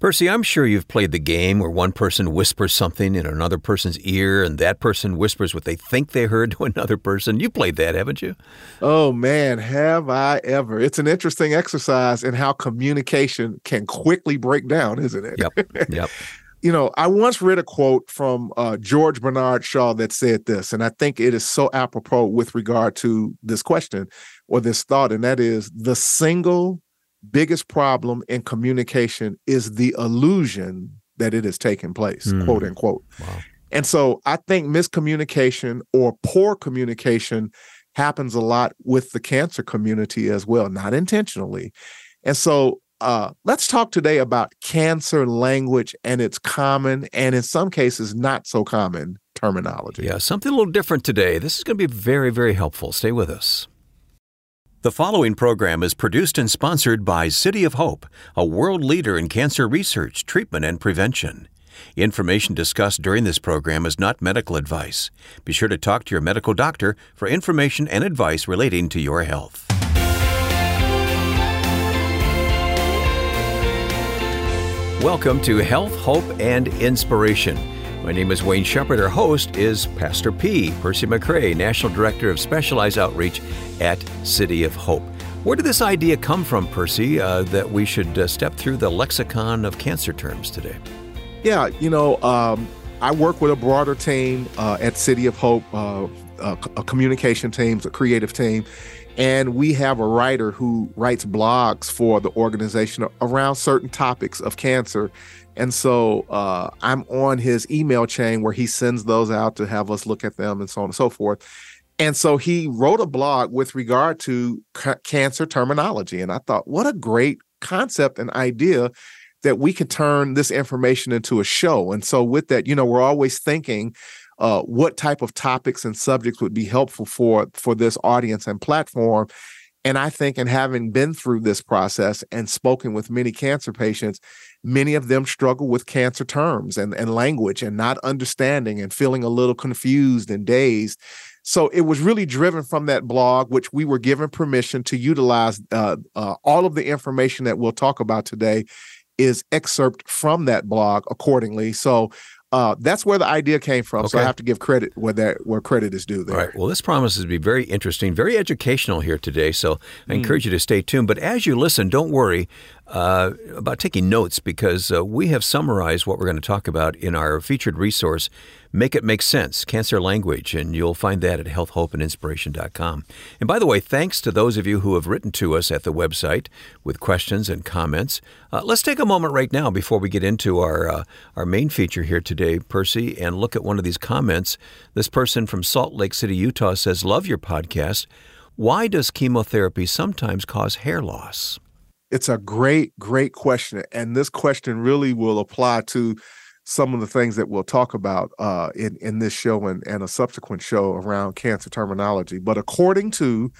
Percy, I'm sure you've played the game where one person whispers something in another person's ear and that person whispers what they think they heard to another person. You played that, haven't you? Oh man, have I ever. It's an interesting exercise in how communication can quickly break down, isn't it? Yep. Yep. you know, I once read a quote from uh, George Bernard Shaw that said this, and I think it is so apropos with regard to this question or this thought, and that is the single biggest problem in communication is the illusion that it is taking place, mm. quote unquote. Wow. And so I think miscommunication or poor communication happens a lot with the cancer community as well, not intentionally. And so uh, let's talk today about cancer language and its common and in some cases not so common terminology. Yeah, something a little different today. This is going to be very, very helpful. Stay with us. The following program is produced and sponsored by City of Hope, a world leader in cancer research, treatment, and prevention. Information discussed during this program is not medical advice. Be sure to talk to your medical doctor for information and advice relating to your health. Welcome to Health, Hope, and Inspiration. My name is Wayne Shepherd. Our host is Pastor P. Percy McCray, National Director of Specialized Outreach at City of Hope. Where did this idea come from, Percy, uh, that we should uh, step through the lexicon of cancer terms today? Yeah, you know, um, I work with a broader team uh, at City of Hope, uh, a communication team, a creative team, and we have a writer who writes blogs for the organization around certain topics of cancer and so uh, I'm on his email chain where he sends those out to have us look at them and so on and so forth. And so he wrote a blog with regard to c- cancer terminology. And I thought, what a great concept and idea that we could turn this information into a show. And so, with that, you know, we're always thinking uh, what type of topics and subjects would be helpful for for this audience and platform. And I think, in having been through this process and spoken with many cancer patients, many of them struggle with cancer terms and, and language and not understanding and feeling a little confused and dazed. So it was really driven from that blog, which we were given permission to utilize. Uh, uh, all of the information that we'll talk about today is excerpt from that blog accordingly. So uh, that's where the idea came from. Okay. So I have to give credit where that where credit is due. There. All right. Well, this promises to be very interesting, very educational here today. So I mm. encourage you to stay tuned. But as you listen, don't worry uh, about taking notes because uh, we have summarized what we're going to talk about in our featured resource, Make It Make Sense Cancer Language, and you'll find that at healthhopeandinspiration.com. And by the way, thanks to those of you who have written to us at the website with questions and comments. Uh, let's take a moment right now before we get into our, uh, our main feature here today, Percy, and look at one of these comments. This person from Salt Lake City, Utah says, Love your podcast. Why does chemotherapy sometimes cause hair loss? It's a great, great question. And this question really will apply to some of the things that we'll talk about uh, in, in this show and, and a subsequent show around cancer terminology. But according to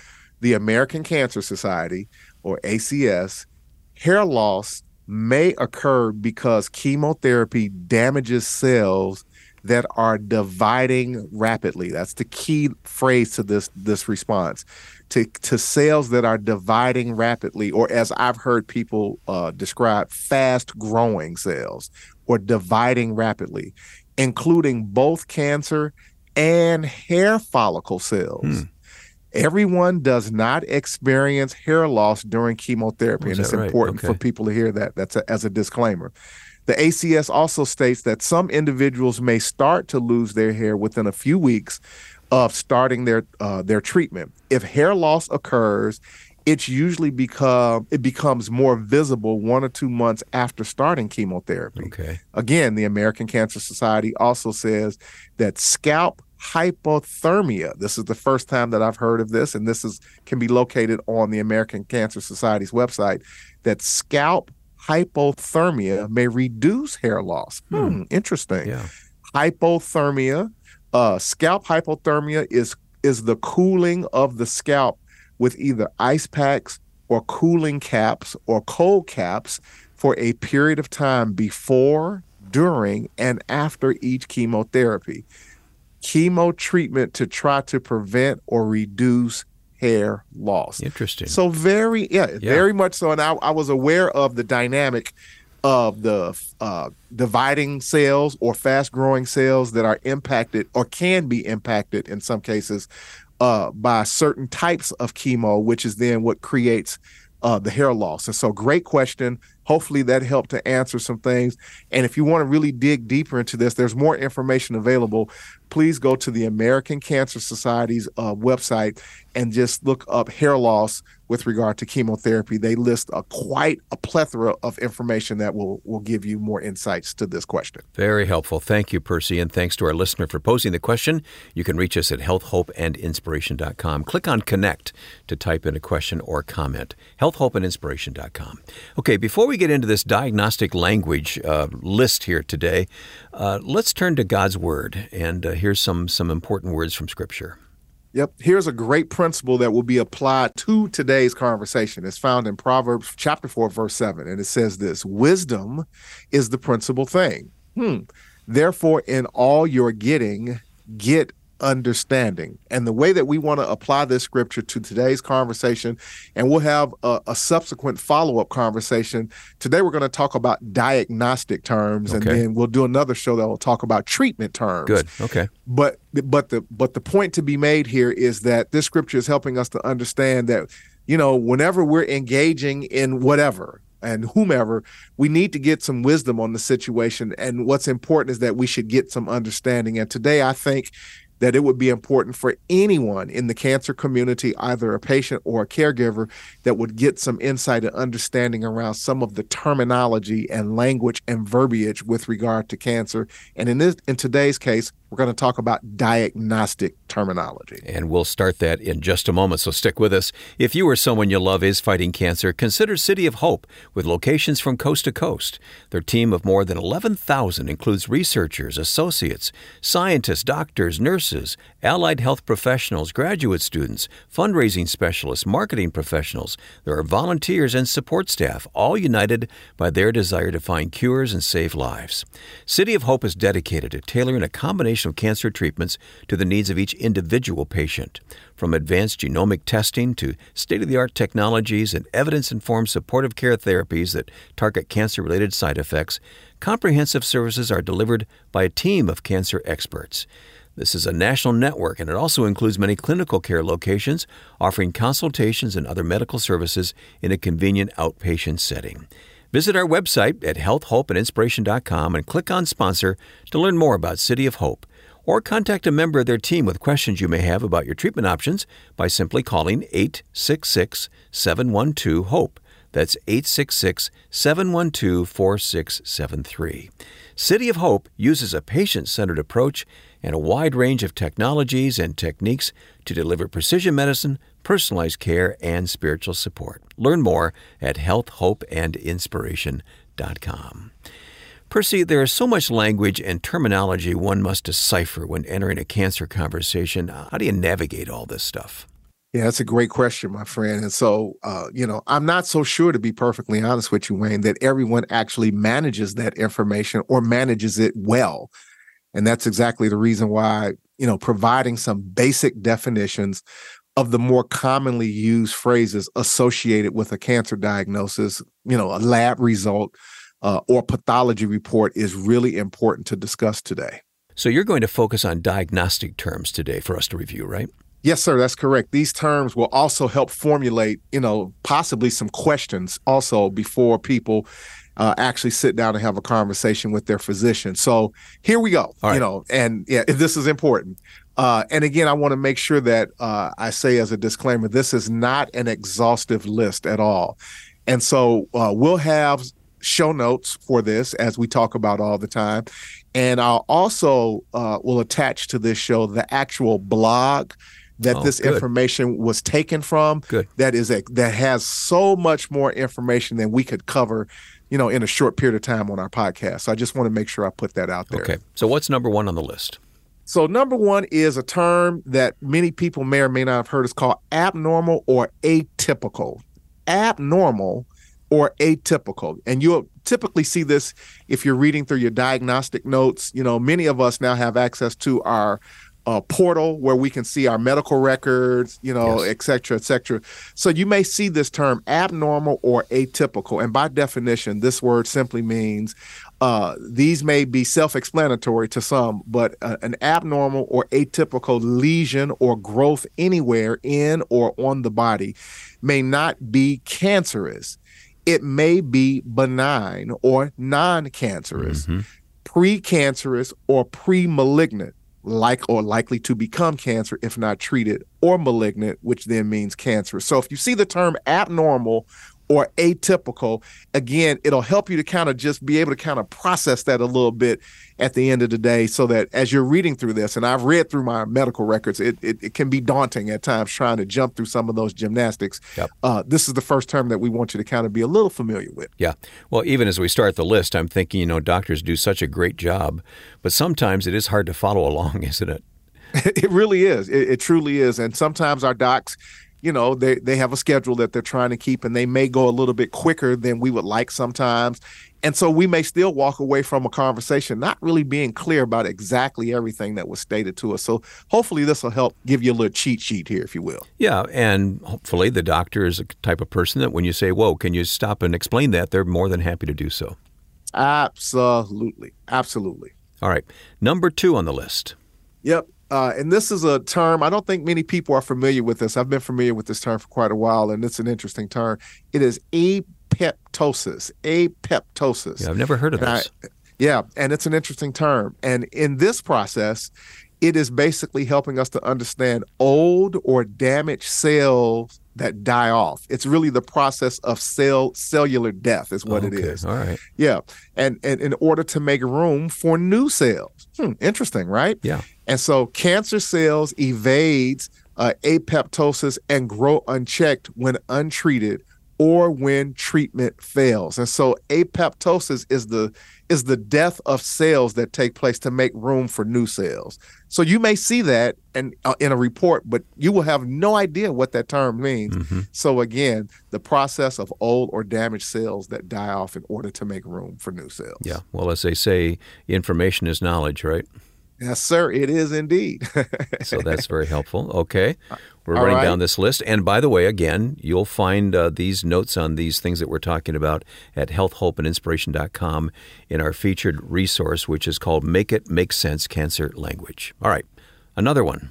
the American Cancer Society, or ACS, hair loss may occur because chemotherapy damages cells that are dividing rapidly. That's the key phrase to this this response to, to cells that are dividing rapidly, or as I've heard people uh, describe, fast growing cells or dividing rapidly, including both cancer and hair follicle cells. Hmm. Everyone does not experience hair loss during chemotherapy, and it's right? important okay. for people to hear that. That's a, as a disclaimer. The ACS also states that some individuals may start to lose their hair within a few weeks of starting their uh, their treatment. If hair loss occurs, it's usually become it becomes more visible one or two months after starting chemotherapy. Okay. Again, the American Cancer Society also says that scalp hypothermia. This is the first time that I've heard of this, and this is can be located on the American Cancer Society's website. That scalp hypothermia may reduce hair loss. Hmm, hmm interesting. Yeah. Hypothermia uh, scalp hypothermia is is the cooling of the scalp with either ice packs or cooling caps or cold caps for a period of time before, during, and after each chemotherapy. Chemo treatment to try to prevent or reduce hair loss. Interesting. So very, yeah, yeah. very much so. And I, I was aware of the dynamic of the uh, dividing cells or fast growing cells that are impacted or can be impacted in some cases uh, by certain types of chemo, which is then what creates uh, the hair loss. And so, great question. Hopefully, that helped to answer some things. And if you want to really dig deeper into this, there's more information available. Please go to the American Cancer Society's uh, website and just look up hair loss with regard to chemotherapy. They list a quite a plethora of information that will will give you more insights to this question. Very helpful. Thank you, Percy, and thanks to our listener for posing the question. You can reach us at healthhopeandinspiration.com. Click on connect to type in a question or comment. healthhopeandinspiration.com. Okay, before we get into this diagnostic language uh, list here today, uh, let's turn to God's word and uh, here's some some important words from scripture. Yep. Here's a great principle that will be applied to today's conversation. It's found in Proverbs chapter 4, verse 7. And it says this Wisdom is the principal thing. Hmm. Therefore, in all you're getting, get understanding. And the way that we want to apply this scripture to today's conversation, and we'll have a, a subsequent follow up conversation. Today, we're going to talk about diagnostic terms, okay. and then we'll do another show that will talk about treatment terms. Good. Okay. But but the but the point to be made here is that this scripture is helping us to understand that you know whenever we're engaging in whatever and whomever, we need to get some wisdom on the situation. And what's important is that we should get some understanding. And today, I think that it would be important for anyone in the cancer community, either a patient or a caregiver, that would get some insight and understanding around some of the terminology and language and verbiage with regard to cancer. And in this in today's case, we're going to talk about diagnostic terminology. And we'll start that in just a moment, so stick with us. If you or someone you love is fighting cancer, consider City of Hope with locations from coast to coast. Their team of more than 11,000 includes researchers, associates, scientists, doctors, nurses, allied health professionals, graduate students, fundraising specialists, marketing professionals. There are volunteers and support staff, all united by their desire to find cures and save lives. City of Hope is dedicated to tailoring a combination of cancer treatments to the needs of each individual patient. From advanced genomic testing to state of the art technologies and evidence informed supportive care therapies that target cancer related side effects, comprehensive services are delivered by a team of cancer experts. This is a national network and it also includes many clinical care locations offering consultations and other medical services in a convenient outpatient setting. Visit our website at healthhopeandinspiration.com and click on sponsor to learn more about City of Hope or contact a member of their team with questions you may have about your treatment options by simply calling 866 712 HOPE. That's 866 712 4673. City of Hope uses a patient centered approach and a wide range of technologies and techniques to deliver precision medicine, personalized care, and spiritual support. Learn more at healthhopeandinspiration.com. Percy, there is so much language and terminology one must decipher when entering a cancer conversation. How do you navigate all this stuff? Yeah, that's a great question, my friend. And so, uh, you know, I'm not so sure, to be perfectly honest with you, Wayne, that everyone actually manages that information or manages it well. And that's exactly the reason why, you know, providing some basic definitions of the more commonly used phrases associated with a cancer diagnosis, you know, a lab result uh, or pathology report is really important to discuss today. So you're going to focus on diagnostic terms today for us to review, right? Yes, sir, that's correct. These terms will also help formulate, you know, possibly some questions also before people uh, actually sit down and have a conversation with their physician. So here we go. Right. You know, and yeah, this is important. Uh, and again, I want to make sure that uh, I say as a disclaimer, this is not an exhaustive list at all. And so uh, we'll have show notes for this as we talk about all the time. And I'll also uh, will attach to this show the actual blog that oh, this good. information was taken from. Good. That is a that has so much more information than we could cover, you know, in a short period of time on our podcast. So I just want to make sure I put that out there. Okay. So what's number one on the list? So number one is a term that many people may or may not have heard. It's called abnormal or atypical. Abnormal or atypical. And you'll typically see this if you're reading through your diagnostic notes. You know, many of us now have access to our a portal where we can see our medical records, you know, yes. et cetera, et cetera. So you may see this term abnormal or atypical. And by definition, this word simply means uh, these may be self explanatory to some, but uh, an abnormal or atypical lesion or growth anywhere in or on the body may not be cancerous. It may be benign or non cancerous, mm-hmm. precancerous or pre malignant like or likely to become cancer if not treated or malignant which then means cancer so if you see the term abnormal or atypical again it'll help you to kind of just be able to kind of process that a little bit at the end of the day so that as you're reading through this and i've read through my medical records it, it, it can be daunting at times trying to jump through some of those gymnastics. Yep. uh, this is the first term that we want you to kind of be a little familiar with. Yeah. Well even as we start the list i'm thinking you know doctors do such a great job but sometimes it is hard to follow along isn't it? It really is. It, it truly is. And sometimes our docs you know they they have a schedule that they're trying to keep and they may go a little bit quicker than we would like sometimes. And so we may still walk away from a conversation not really being clear about exactly everything that was stated to us. So hopefully this will help give you a little cheat sheet here if you will. Yeah and hopefully the doctor is a type of person that when you say whoa can you stop and explain that? they're more than happy to do so. Absolutely. Absolutely. All right. Number two on the list. Yep uh, and this is a term I don't think many people are familiar with this. I've been familiar with this term for quite a while, and it's an interesting term. It is apoptosis. Apoptosis. Yeah, I've never heard of and this. I, yeah, and it's an interesting term. And in this process, it is basically helping us to understand old or damaged cells that die off. It's really the process of cell cellular death is what okay. it is. All right. Yeah. And and in order to make room for new cells. Hmm, interesting, right? Yeah. And so cancer cells evades uh, apoptosis and grow unchecked when untreated or when treatment fails. And so apoptosis is the is the death of cells that take place to make room for new cells. So you may see that and uh, in a report, but you will have no idea what that term means. Mm-hmm. So again, the process of old or damaged cells that die off in order to make room for new cells. Yeah. Well, as they say, information is knowledge, right? Yes, sir. It is indeed. so that's very helpful. Okay. We're All running right. down this list. And by the way, again, you'll find uh, these notes on these things that we're talking about at healthhopeandinspiration.com in our featured resource, which is called Make It Make Sense Cancer Language. All right. Another one.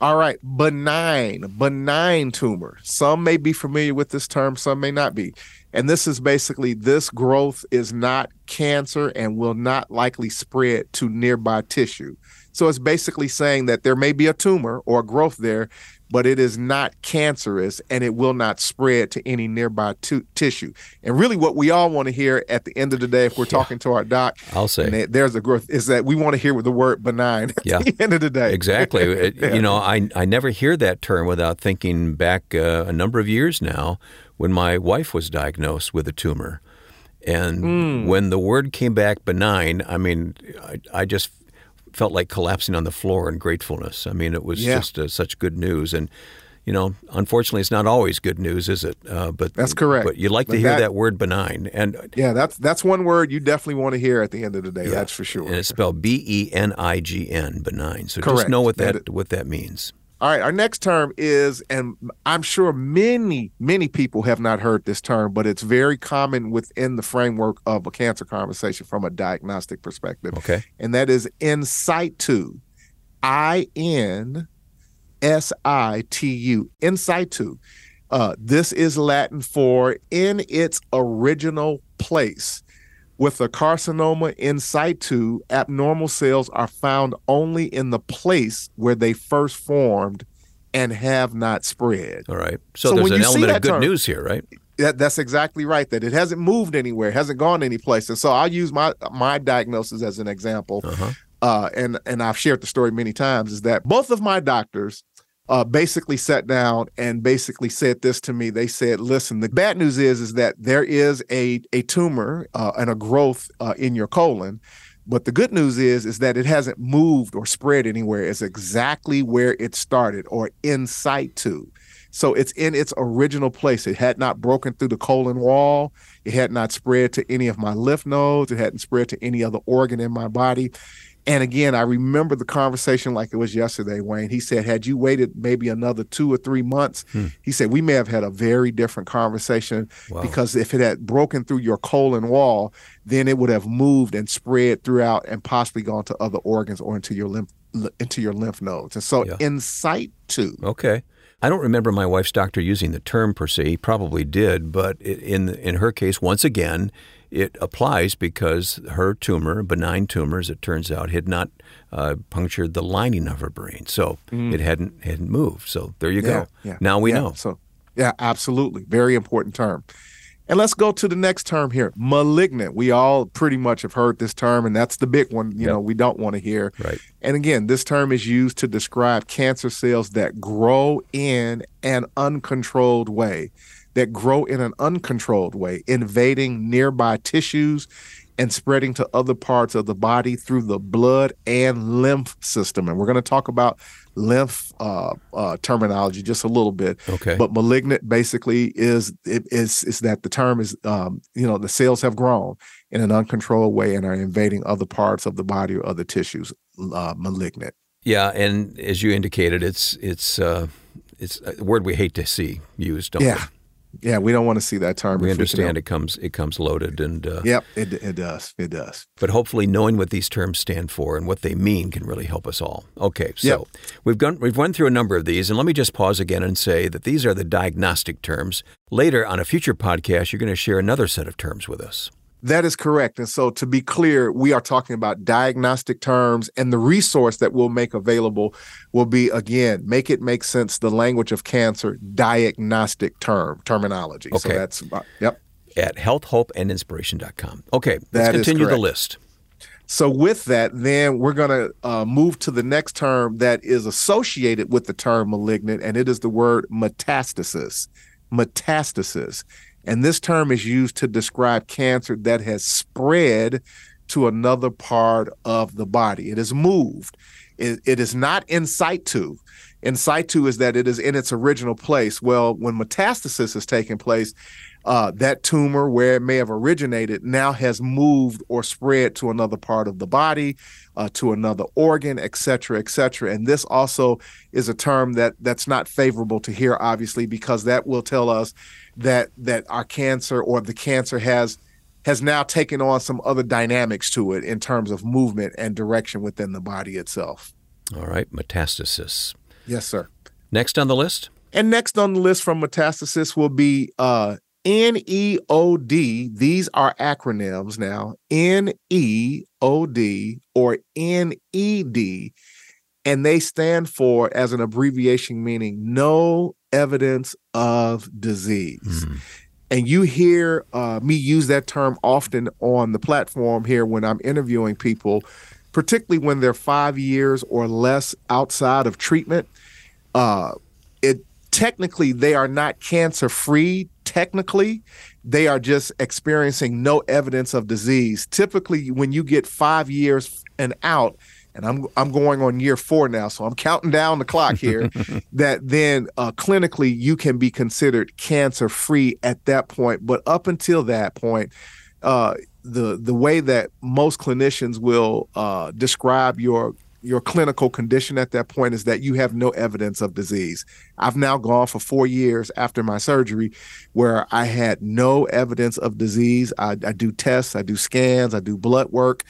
All right, benign, benign tumor. Some may be familiar with this term, some may not be. And this is basically this growth is not cancer and will not likely spread to nearby tissue. So it's basically saying that there may be a tumor or a growth there, but it is not cancerous and it will not spread to any nearby t- tissue. And really, what we all want to hear at the end of the day, if we're yeah. talking to our doc, I'll say there's a growth, is that we want to hear the word benign at yeah. the end of the day. Exactly. it, yeah. You know, I, I never hear that term without thinking back uh, a number of years now when my wife was diagnosed with a tumor. And mm. when the word came back benign, I mean, I, I, just felt like collapsing on the floor in gratefulness. I mean, it was yeah. just uh, such good news. And, you know, unfortunately, it's not always good news, is it? Uh, but that's correct. But you like but to hear that, that, word benign, and yeah, that's that's one word you definitely want to hear at the end of the day. Yeah. That's for sure. And it's spelled B E N I G N, benign. So correct. just know what that, that what that means. All right, our next term is, and I'm sure many, many people have not heard this term, but it's very common within the framework of a cancer conversation from a diagnostic perspective. Okay. And that is in situ. I N S I T U. In situ. Uh, this is Latin for in its original place. With a carcinoma in situ, abnormal cells are found only in the place where they first formed and have not spread. All right. So, so there's an element of good term, news here, right? That, that's exactly right. That it hasn't moved anywhere, hasn't gone anyplace. And so I'll use my my diagnosis as an example. Uh-huh. Uh, and and I've shared the story many times. Is that both of my doctors uh, basically sat down and basically said this to me. They said, "Listen, the bad news is is that there is a a tumor uh, and a growth uh, in your colon." But the good news is is that it hasn't moved or spread anywhere. It's exactly where it started or in situ. So it's in its original place. It had not broken through the colon wall. It had not spread to any of my lymph nodes. It hadn't spread to any other organ in my body. And again, I remember the conversation like it was yesterday, Wayne. He said, had you waited maybe another two or three months, hmm. he said, we may have had a very different conversation wow. because if it had broken through your colon wall, then it would have moved and spread throughout and possibly gone to other organs or into your lymph into your lymph nodes. And so yeah. in situ. Okay. I don't remember my wife's doctor using the term per se. He probably did, but in in her case, once again, it applies because her tumor, benign tumor, as it turns out, had not uh, punctured the lining of her brain, so mm. it hadn't hadn't moved. So there you yeah, go. Yeah, now we yeah, know. So yeah, absolutely, very important term. And let's go to the next term here, malignant. We all pretty much have heard this term, and that's the big one. You yep. know, we don't want to hear. Right. And again, this term is used to describe cancer cells that grow in an uncontrolled way that grow in an uncontrolled way, invading nearby tissues and spreading to other parts of the body through the blood and lymph system. And we're going to talk about lymph uh, uh, terminology just a little bit. Okay. But malignant basically is it is is that the term is um, you know the cells have grown in an uncontrolled way and are invading other parts of the body or other tissues. Uh, malignant. Yeah, and as you indicated, it's it's uh, it's a word we hate to see used. Don't yeah. We? Yeah, we don't want to see that term. We understand it comes it comes loaded and uh, yep, it it does it does. But hopefully, knowing what these terms stand for and what they mean can really help us all. Okay, so yep. we've gone we've run through a number of these, and let me just pause again and say that these are the diagnostic terms. Later on a future podcast, you're going to share another set of terms with us. That is correct. And so, to be clear, we are talking about diagnostic terms, and the resource that we'll make available will be again, make it make sense the language of cancer diagnostic term terminology. Okay. So that's yep. At healthhopeandinspiration.com. Okay, let's that continue the list. So, with that, then we're going to uh, move to the next term that is associated with the term malignant, and it is the word metastasis. Metastasis. And this term is used to describe cancer that has spread to another part of the body. It has moved. it, it is not in situ. In situ is that it is in its original place. Well, when metastasis has taken place, uh, that tumor, where it may have originated, now has moved or spread to another part of the body, uh, to another organ, et cetera, et cetera. And this also is a term that that's not favorable to hear, obviously, because that will tell us that that our cancer or the cancer has has now taken on some other dynamics to it in terms of movement and direction within the body itself. All right, metastasis. Yes, sir. Next on the list? And next on the list from metastasis will be uh, NEOD. These are acronyms now NEOD or NED. And they stand for, as an abbreviation, meaning no evidence of disease. Mm-hmm. And you hear uh, me use that term often on the platform here when I'm interviewing people, particularly when they're five years or less outside of treatment. Uh, it technically they are not cancer free. Technically, they are just experiencing no evidence of disease. Typically, when you get five years and out, and I'm I'm going on year four now, so I'm counting down the clock here. that then uh, clinically you can be considered cancer free at that point, but up until that point, uh, the the way that most clinicians will uh, describe your your clinical condition at that point is that you have no evidence of disease. I've now gone for four years after my surgery where I had no evidence of disease. I, I do tests, I do scans, I do blood work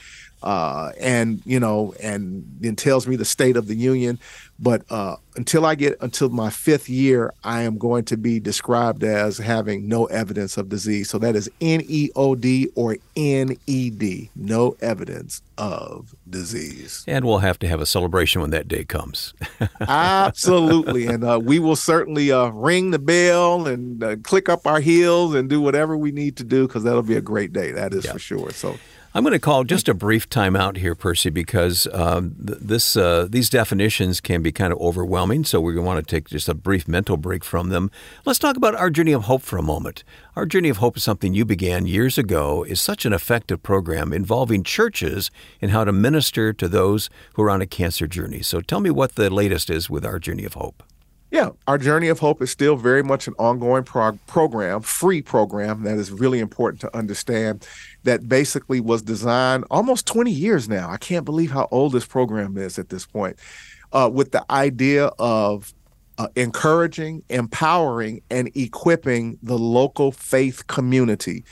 uh, and you know, and then tells me the state of the union. But uh, until I get until my fifth year, I am going to be described as having no evidence of disease. So that is NEOD or NED, no evidence of disease. And we'll have to have a celebration when that day comes. Absolutely, and uh, we will certainly uh, ring the bell and uh, click up our heels and do whatever we need to do because that'll be a great day. That is for sure. So. I'm going to call just a brief timeout here, Percy, because um, this uh, these definitions can be kind of overwhelming. So to want to take just a brief mental break from them. Let's talk about our journey of hope for a moment. Our journey of hope is something you began years ago. is such an effective program involving churches in how to minister to those who are on a cancer journey. So tell me what the latest is with our journey of hope. Yeah, our Journey of Hope is still very much an ongoing prog- program, free program that is really important to understand. That basically was designed almost 20 years now. I can't believe how old this program is at this point, uh, with the idea of uh, encouraging, empowering, and equipping the local faith community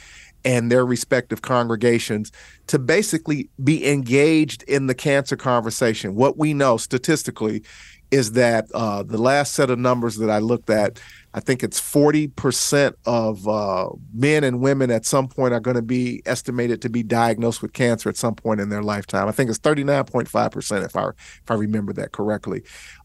and their respective congregations to basically be engaged in the cancer conversation. What we know statistically is that uh, the last set of numbers that I looked at, I think it's 40% of uh, men and women at some point are going to be estimated to be diagnosed with cancer at some point in their lifetime. I think it's 39.5% if I if I remember that correctly.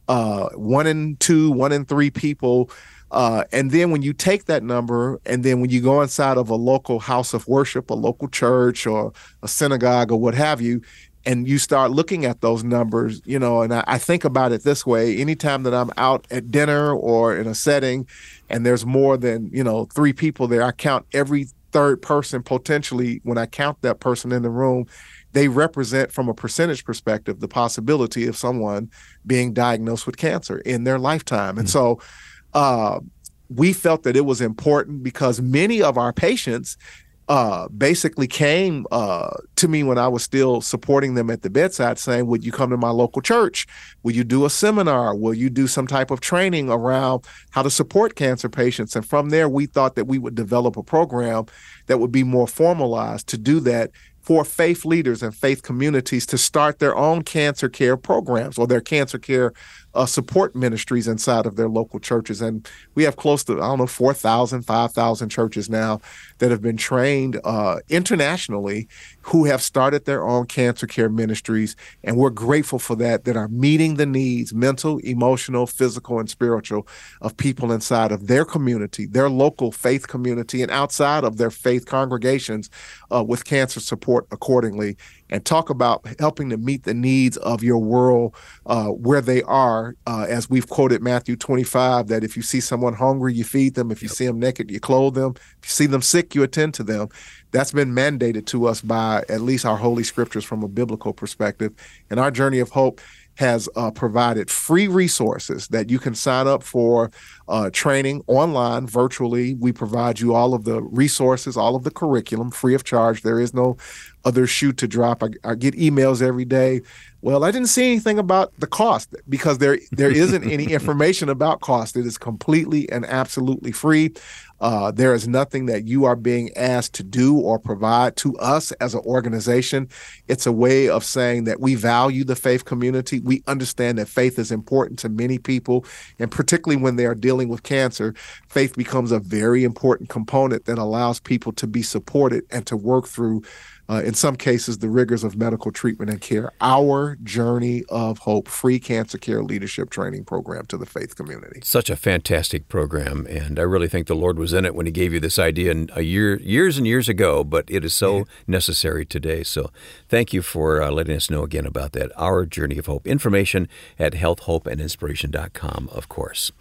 Uh, one in two, one in three people. Uh, and then when you take that number, and then when you go inside of a local house of worship, a local church, or a synagogue, or what have you, and you start looking at those numbers, you know, and I, I, think about it this way anytime that I'm out at dinner or in a setting and there's more than, you know, three people there, I count every third person potentially when I count that person in the room. They represent, from a percentage perspective, the possibility of someone being diagnosed with cancer in their lifetime. And mm-hmm. so, uh, we felt that it was important because many of our patients uh, basically came uh, to me when I was still supporting them at the bedside, saying, Would you come to my local church? Will you do a seminar? Will you do some type of training around how to support cancer patients? And from there, we thought that we would develop a program that would be more formalized to do that for faith leaders and faith communities to start their own cancer care programs or their cancer care uh, support ministries inside of their local churches. And we have close to, I don't know, 4,000, 5,000 churches now that have been trained uh, internationally who have started their own cancer care ministries. And we're grateful for that, that are meeting the needs, mental, emotional, physical, and spiritual, of people inside of their community, their local faith community, and outside of their faith congregations uh, with cancer support accordingly and talk about helping to meet the needs of your world uh, where they are. Uh, as we've quoted Matthew 25, that if you see someone hungry, you feed them. If you yep. see them naked, you clothe them. If you see them sick, you attend to them. That's been mandated to us by at least our holy scriptures from a biblical perspective. And our journey of hope has uh, provided free resources that you can sign up for uh, training online, virtually. We provide you all of the resources, all of the curriculum free of charge. There is no other shoe to drop. I, I get emails every day. Well, I didn't see anything about the cost because there there isn't any information about cost. It is completely and absolutely free. Uh, there is nothing that you are being asked to do or provide to us as an organization. It's a way of saying that we value the faith community. We understand that faith is important to many people, and particularly when they are dealing with cancer, faith becomes a very important component that allows people to be supported and to work through uh, in some cases, the rigors of medical treatment and care. Our Journey of Hope free cancer care leadership training program to the faith community. Such a fantastic program, and I really think the Lord was in it when He gave you this idea a year, years and years ago. But it is so yeah. necessary today. So, thank you for uh, letting us know again about that. Our Journey of Hope. Information at healthhopeandinspiration.com, of course.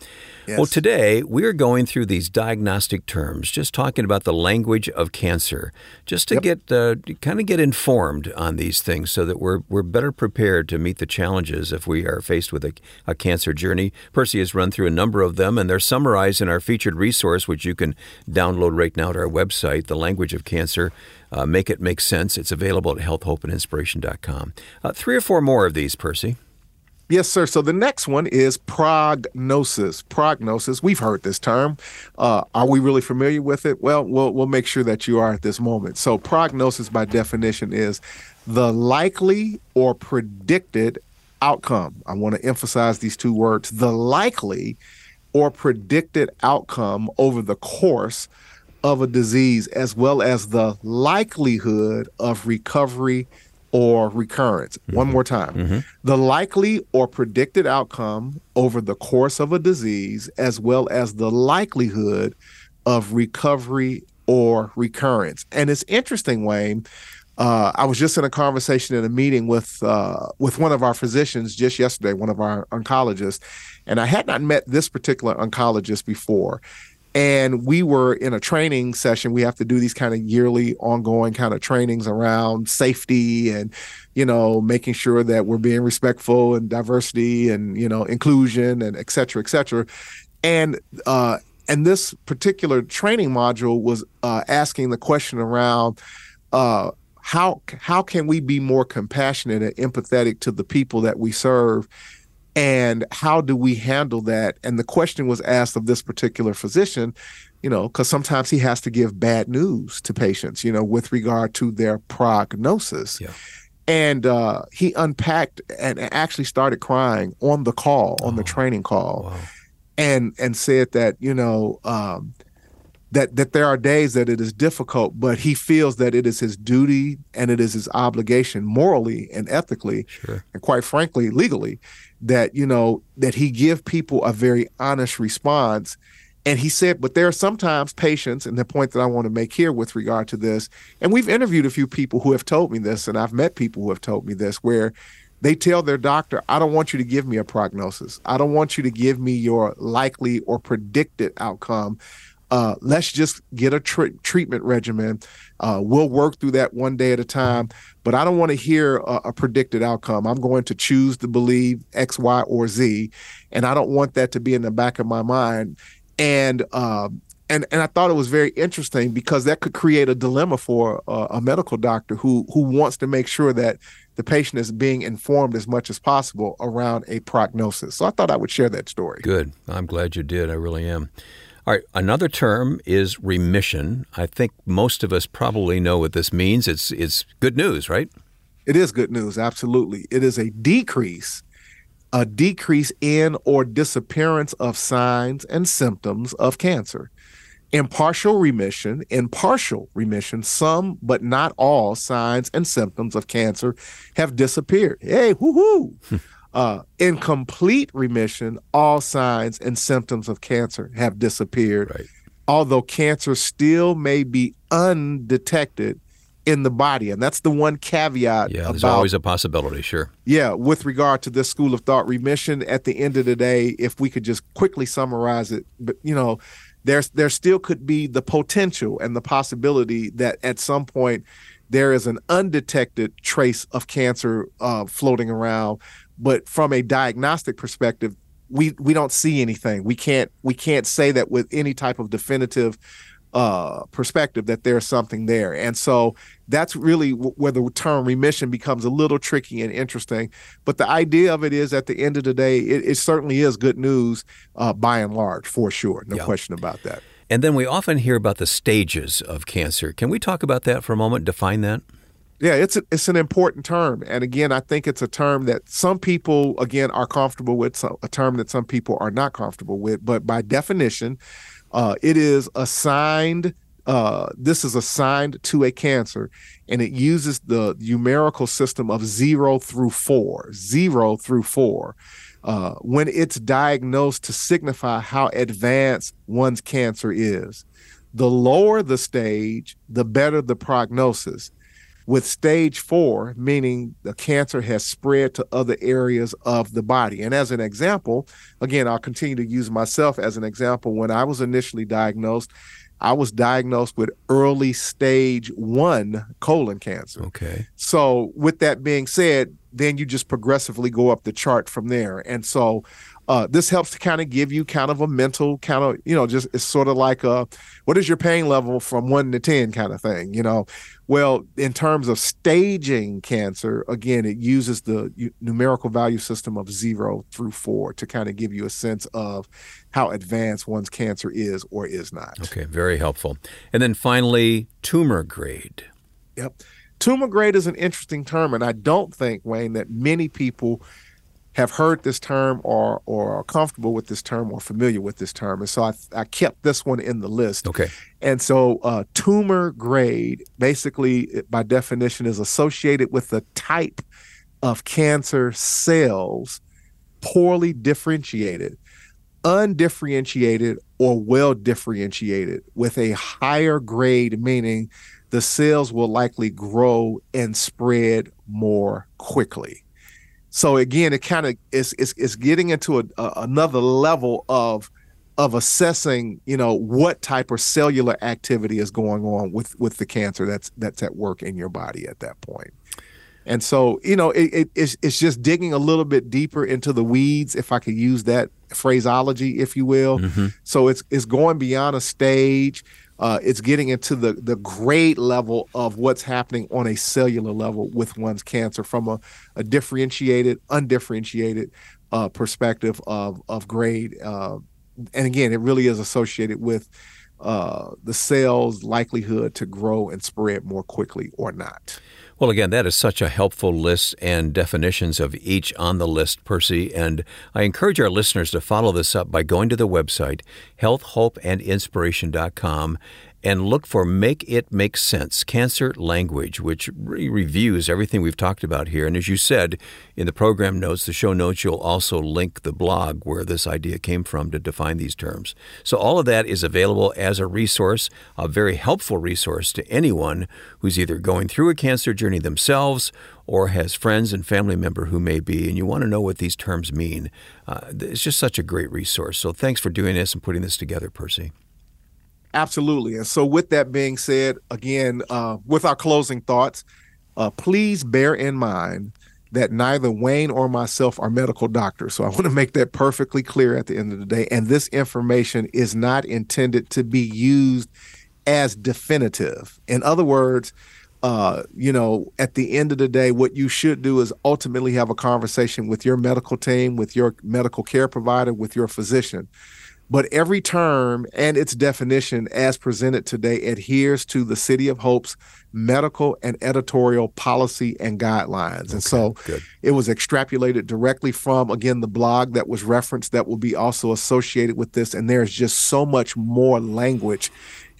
Yes. Well, today we're going through these diagnostic terms, just talking about the language of cancer, just to yep. get uh, kind of get informed on these things, so that we're we're better prepared to meet the challenges if we are faced with a, a cancer journey. Percy has run through a number of them, and they're summarized in our featured resource, which you can download right now at our website, The Language of Cancer. Uh, make it make sense. It's available at healthhopeandinspiration.com. Uh, three or four more of these, Percy. Yes, sir. So the next one is prognosis. Prognosis. We've heard this term. Uh, are we really familiar with it? Well, we'll we'll make sure that you are at this moment. So prognosis, by definition, is the likely or predicted outcome. I want to emphasize these two words: the likely or predicted outcome over the course of a disease, as well as the likelihood of recovery or recurrence. Mm-hmm. One more time. Mm-hmm. The likely or predicted outcome over the course of a disease, as well as the likelihood of recovery or recurrence. And it's interesting, Wayne. Uh, I was just in a conversation in a meeting with uh, with one of our physicians just yesterday, one of our oncologists, and I had not met this particular oncologist before and we were in a training session. We have to do these kind of yearly ongoing kind of trainings around safety and you know making sure that we're being respectful and diversity and you know inclusion and et cetera et cetera. And uh and this particular training module was uh, asking the question around uh, how how can we be more compassionate and empathetic to the people that we serve and how do we handle that and the question was asked of this particular physician you know because sometimes he has to give bad news to patients you know with regard to their prognosis Yeah. and uh, he unpacked and actually started crying on the call on the Oh. training call Wow. and and said that you know um, that that there are days that it is difficult, but he feels that it is his duty and it is his obligation, morally and ethically, Sure. and quite frankly, legally, that you know that he give people a very honest response. And he said, but there are sometimes patients, and the point that I want to make here with regard to this, and we've interviewed a few people who have told me this, and I've met people who have told me this, where they tell their doctor, I don't want you to give me a prognosis. I don't want you to give me your likely or predicted outcome. Uh, let's just get a tr- treatment regimen. Uh, we'll work through that one day at a time, but I don't want to hear a, a predicted outcome. I'm going to choose to believe X, Y, or Z, and I don't want that to be in the back of my mind. And um, and and I thought it was very interesting because that could create a dilemma for uh, a medical doctor who who wants to make sure that the patient is being informed as much as possible around a prognosis. So I thought I would share that story. Good. I'm glad you did. I really am. All right. Another term is remission. I think most of us probably know what this means. It's it's good news, right? It is good news, absolutely. It is a decrease, a decrease in or disappearance of signs and symptoms of cancer. In partial remission, in partial remission, some but not all signs and symptoms of cancer have disappeared. Hey, woohoo! uh, in complete remission, all signs and symptoms of cancer have disappeared. Right. Although cancer still may be undetected in the body, and that's the one caveat Yeah. There's about always a possibility. Sure. yeah, with regard to this school of thought remission, at the end of the day, if we could just quickly summarize it, but you know, there's there still could be the potential and the possibility that at some point there is an undetected trace of cancer uh, floating around, but from a diagnostic perspective, we we don't see anything. We can't we can't say that with any type of definitive uh perspective that there's something there and so that's really w- where the term remission becomes a little tricky and interesting but the idea of it is at the end of the day it, it certainly is good news uh by and large for sure no Yeah. question about that And then we often hear about the stages of cancer. Can we talk about that for a moment? Define that. Yeah, it's a, it's an important term, and again, I think it's a term that some people again are comfortable with, so a term that some people are not comfortable with. But by definition, uh, it is assigned. Uh, this is assigned to a cancer, and it uses the numerical system of zero through four, zero through four. Uh, when it's diagnosed to signify how advanced one's cancer is. The lower the stage, the better the prognosis with stage four, meaning the cancer has spread to other areas of the body. And as an example, again, I'll continue to use myself as an example. When I was initially diagnosed, I was diagnosed with early stage one colon cancer. Okay. So, with that being said, then you just progressively go up the chart from there. And so, uh, this helps to kind of give you kind of a mental kind of, you know, just it's sort of like a what is your pain level from one to 10 kind of thing, you know? Well, in terms of staging cancer, again, it uses the numerical value system of zero through four to kind of give you a sense of how advanced one's cancer is or is not. Okay. Very helpful. And then finally, tumor grade. Yep. Tumor grade is an interesting term, and I don't think, Wayne, that many people have heard this term or or are comfortable with this term or familiar with this term. And so I, I kept this one in the list. Okay. And so uh, tumor grade, basically, by definition, is associated with the type of cancer cells poorly differentiated, undifferentiated, or well differentiated with a higher grade, meaning the cells will likely grow and spread more quickly. So again, it kind of is is is getting into a, a, another level of of assessing, you know, what type of cellular activity is going on with with the cancer that's that's at work in your body at that point. And so, you know, it, it, it's it's just digging a little bit deeper into the weeds, if I could use that phraseology, if you will. Mhm. So it's it's going beyond a stage. Uh, it's getting into the the grade level of what's happening on a cellular level with one's cancer from a, a differentiated, undifferentiated uh, perspective of of grade. Uh, and again, it really is associated with uh, the cell's likelihood to grow and spread more quickly or not. Well, again, that is such a helpful list and definitions of each on the list, Percy. And I encourage our listeners to follow this up by going to the website, healthhopeandinspiration.com, and look for Make It Make Sense Cancer Language, which re- reviews everything we've talked about here. And as you said in the program notes, the show notes, you'll also link the blog where this idea came from to define these terms. So all of that is available as a resource, a very helpful resource to anyone who's either going through a cancer journey themselves or has friends and family member who may be, and you want to know what these terms mean. Uh, it's just such a great resource. So thanks for doing this and putting this together, Percy. Absolutely. And so, with that being said, again, uh, with our closing thoughts, uh, please bear in mind that neither Wayne or myself are medical doctors. So, I want to make that perfectly clear at the end of the day. And this information is not intended to be used as definitive. In other words, uh, you know, at the end of the day, what you should do is ultimately have a conversation with your medical team, with your medical care provider, with your physician but every term and its definition as presented today adheres to the City of Hope's medical and editorial policy and guidelines. Okay, and so good. it was extrapolated directly from, again, the blog that was referenced that will be also associated with this. And there's just so much more language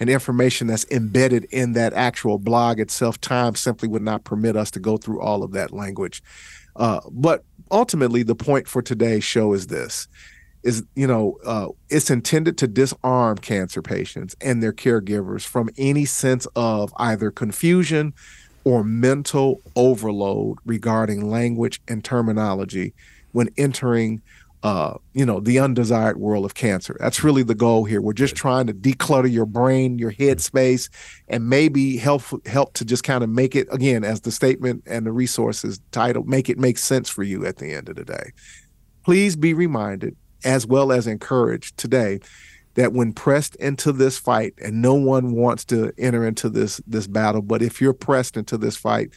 and information that's embedded in that actual blog itself. Time simply would not permit us to go through all of that language. Uh, but ultimately, the point for today's show is this is you know uh, it's intended to disarm cancer patients and their caregivers from any sense of either confusion or mental overload regarding language and terminology when entering uh, you know the undesired world of cancer. That's really the goal here. We're just trying to declutter your brain your head space and maybe help help to just kind of make it again as the statement and the resources title make it make sense for you at the end of the day. Please be reminded as well as encouraged today that when pressed into this fight, and no one wants to enter into this this battle, but if you're pressed into this fight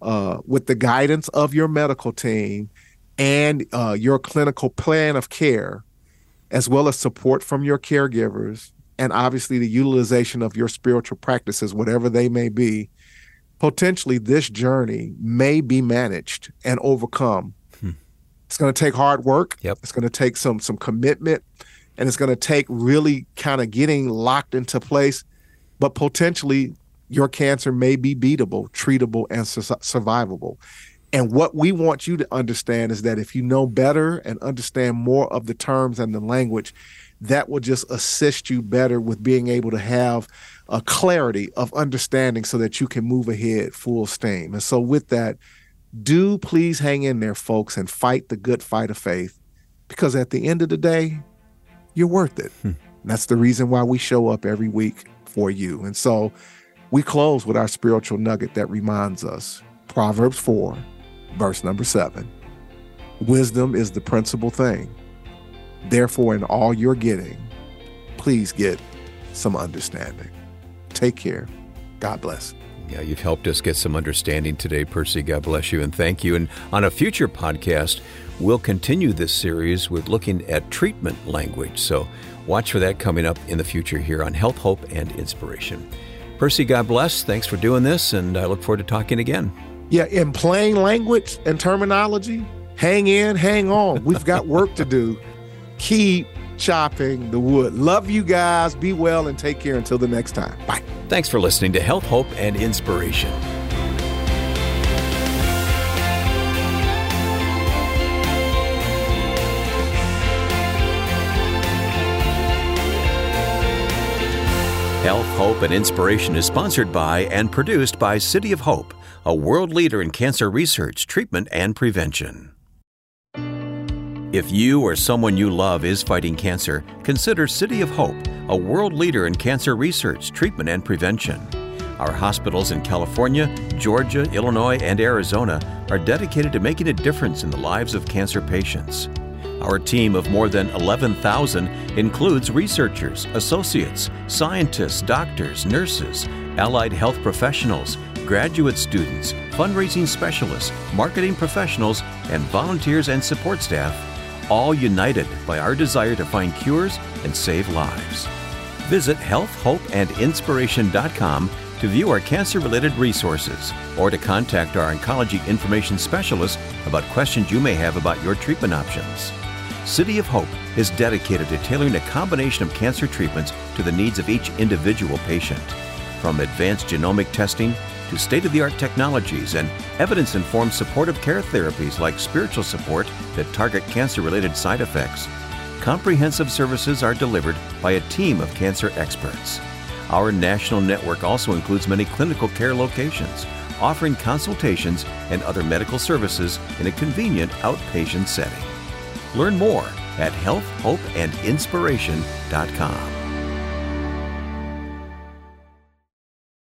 uh, with the guidance of your medical team and uh, your clinical plan of care, as well as support from your caregivers, and obviously the utilization of your spiritual practices, whatever they may be, potentially this journey may be managed and overcome it's going to take hard work. Yep. It's going to take some some commitment, and it's going to take really kind of getting locked into place. But potentially, your cancer may be beatable, treatable, and su- survivable. And what we want you to understand is that if you know better and understand more of the terms and the language, that will just assist you better with being able to have a clarity of understanding so that you can move ahead full steam. And so, with that, do please hang in there, folks, and fight the good fight of faith because at the end of the day, you're worth it. Hmm. That's the reason why we show up every week for you. And so we close with our spiritual nugget that reminds us Proverbs 4, verse number 7. Wisdom is the principal thing. Therefore, in all you're getting, please get some understanding. Take care. God bless. Yeah, you've helped us get some understanding today, Percy. God bless you and thank you. And on a future podcast, we'll continue this series with looking at treatment language. So watch for that coming up in the future here on Health, Hope, and Inspiration. Percy, God bless. Thanks for doing this, and I look forward to talking again. Yeah, in plain language and terminology, hang in, hang on. We've got work to do. Keep chopping the wood. Love you guys. Be well and take care until the next time. Bye. Thanks for listening to Health, Hope, and Inspiration. Health, Hope, and Inspiration is sponsored by and produced by City of Hope, a world leader in cancer research, treatment, and prevention. If you or someone you love is fighting cancer, consider City of Hope, a world leader in cancer research, treatment, and prevention. Our hospitals in California, Georgia, Illinois, and Arizona are dedicated to making a difference in the lives of cancer patients. Our team of more than 11,000 includes researchers, associates, scientists, doctors, nurses, allied health professionals, graduate students, fundraising specialists, marketing professionals, and volunteers and support staff, all united by our desire to find cures and save lives. Visit healthhopeandinspiration.com to view our cancer related resources or to contact our oncology information specialist about questions you may have about your treatment options. City of Hope is dedicated to tailoring a combination of cancer treatments to the needs of each individual patient. From advanced genomic testing to state of the art technologies and evidence informed supportive care therapies like spiritual support that target cancer related side effects, comprehensive services are delivered by a team of cancer experts. Our national network also includes many clinical care locations, offering consultations and other medical services in a convenient outpatient setting. Learn more at healthhopeandinspiration.com.